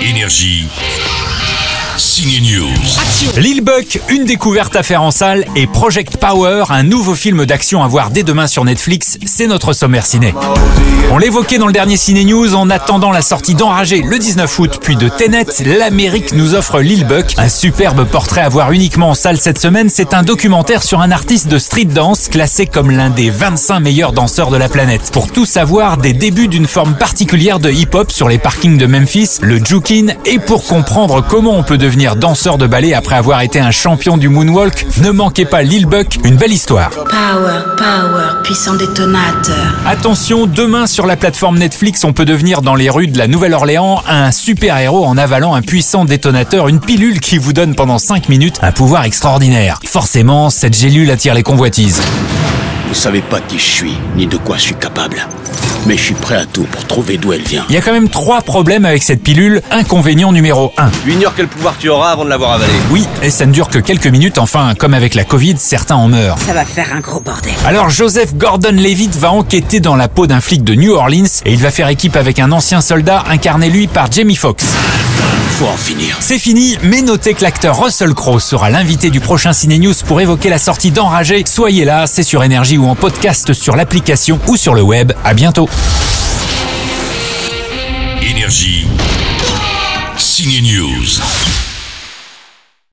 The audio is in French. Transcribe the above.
energia Lil Buck, une découverte à faire en salle et Project Power, un nouveau film d'action à voir dès demain sur Netflix, c'est notre sommaire ciné. On l'évoquait dans le dernier Ciné News, en attendant la sortie d'Enragé le 19 août, puis de Tenet, l'Amérique nous offre Lil Buck, un superbe portrait à voir uniquement en salle cette semaine. C'est un documentaire sur un artiste de street dance classé comme l'un des 25 meilleurs danseurs de la planète. Pour tout savoir des débuts d'une forme particulière de hip-hop sur les parkings de Memphis, le jukin, et pour comprendre comment on peut devenir danseur de ballet après avoir été un champion du moonwalk, ne manquez pas Lil Buck, une belle histoire. Power, power, puissant détonateur. Attention, demain sur la plateforme Netflix, on peut devenir dans les rues de la Nouvelle-Orléans un super-héros en avalant un puissant détonateur, une pilule qui vous donne pendant 5 minutes un pouvoir extraordinaire. Forcément, cette gélule attire les convoitises. Vous savez pas qui je suis, ni de quoi je suis capable. Mais je suis prêt à tout pour trouver d'où elle vient. Il y a quand même trois problèmes avec cette pilule. Inconvénient numéro 1. Tu ignores quel pouvoir tu auras avant de l'avoir avalé. Oui, et ça ne dure que quelques minutes, enfin, comme avec la Covid, certains en meurent. Ça va faire un gros bordel. Alors Joseph Gordon-Levitt va enquêter dans la peau d'un flic de New Orleans et il va faire équipe avec un ancien soldat incarné lui par Jamie Foxx. Faut en finir. C'est fini, mais notez que l'acteur Russell Crowe sera l'invité du prochain Ciné News pour évoquer la sortie d'Enragé. Soyez là, c'est sur Énergie ou en podcast sur l'application ou sur le web. À bientôt. Énergie. Signe News.